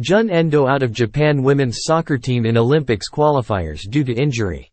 Jun Endo out of Japan women's soccer team in Olympics qualifiers due to injury.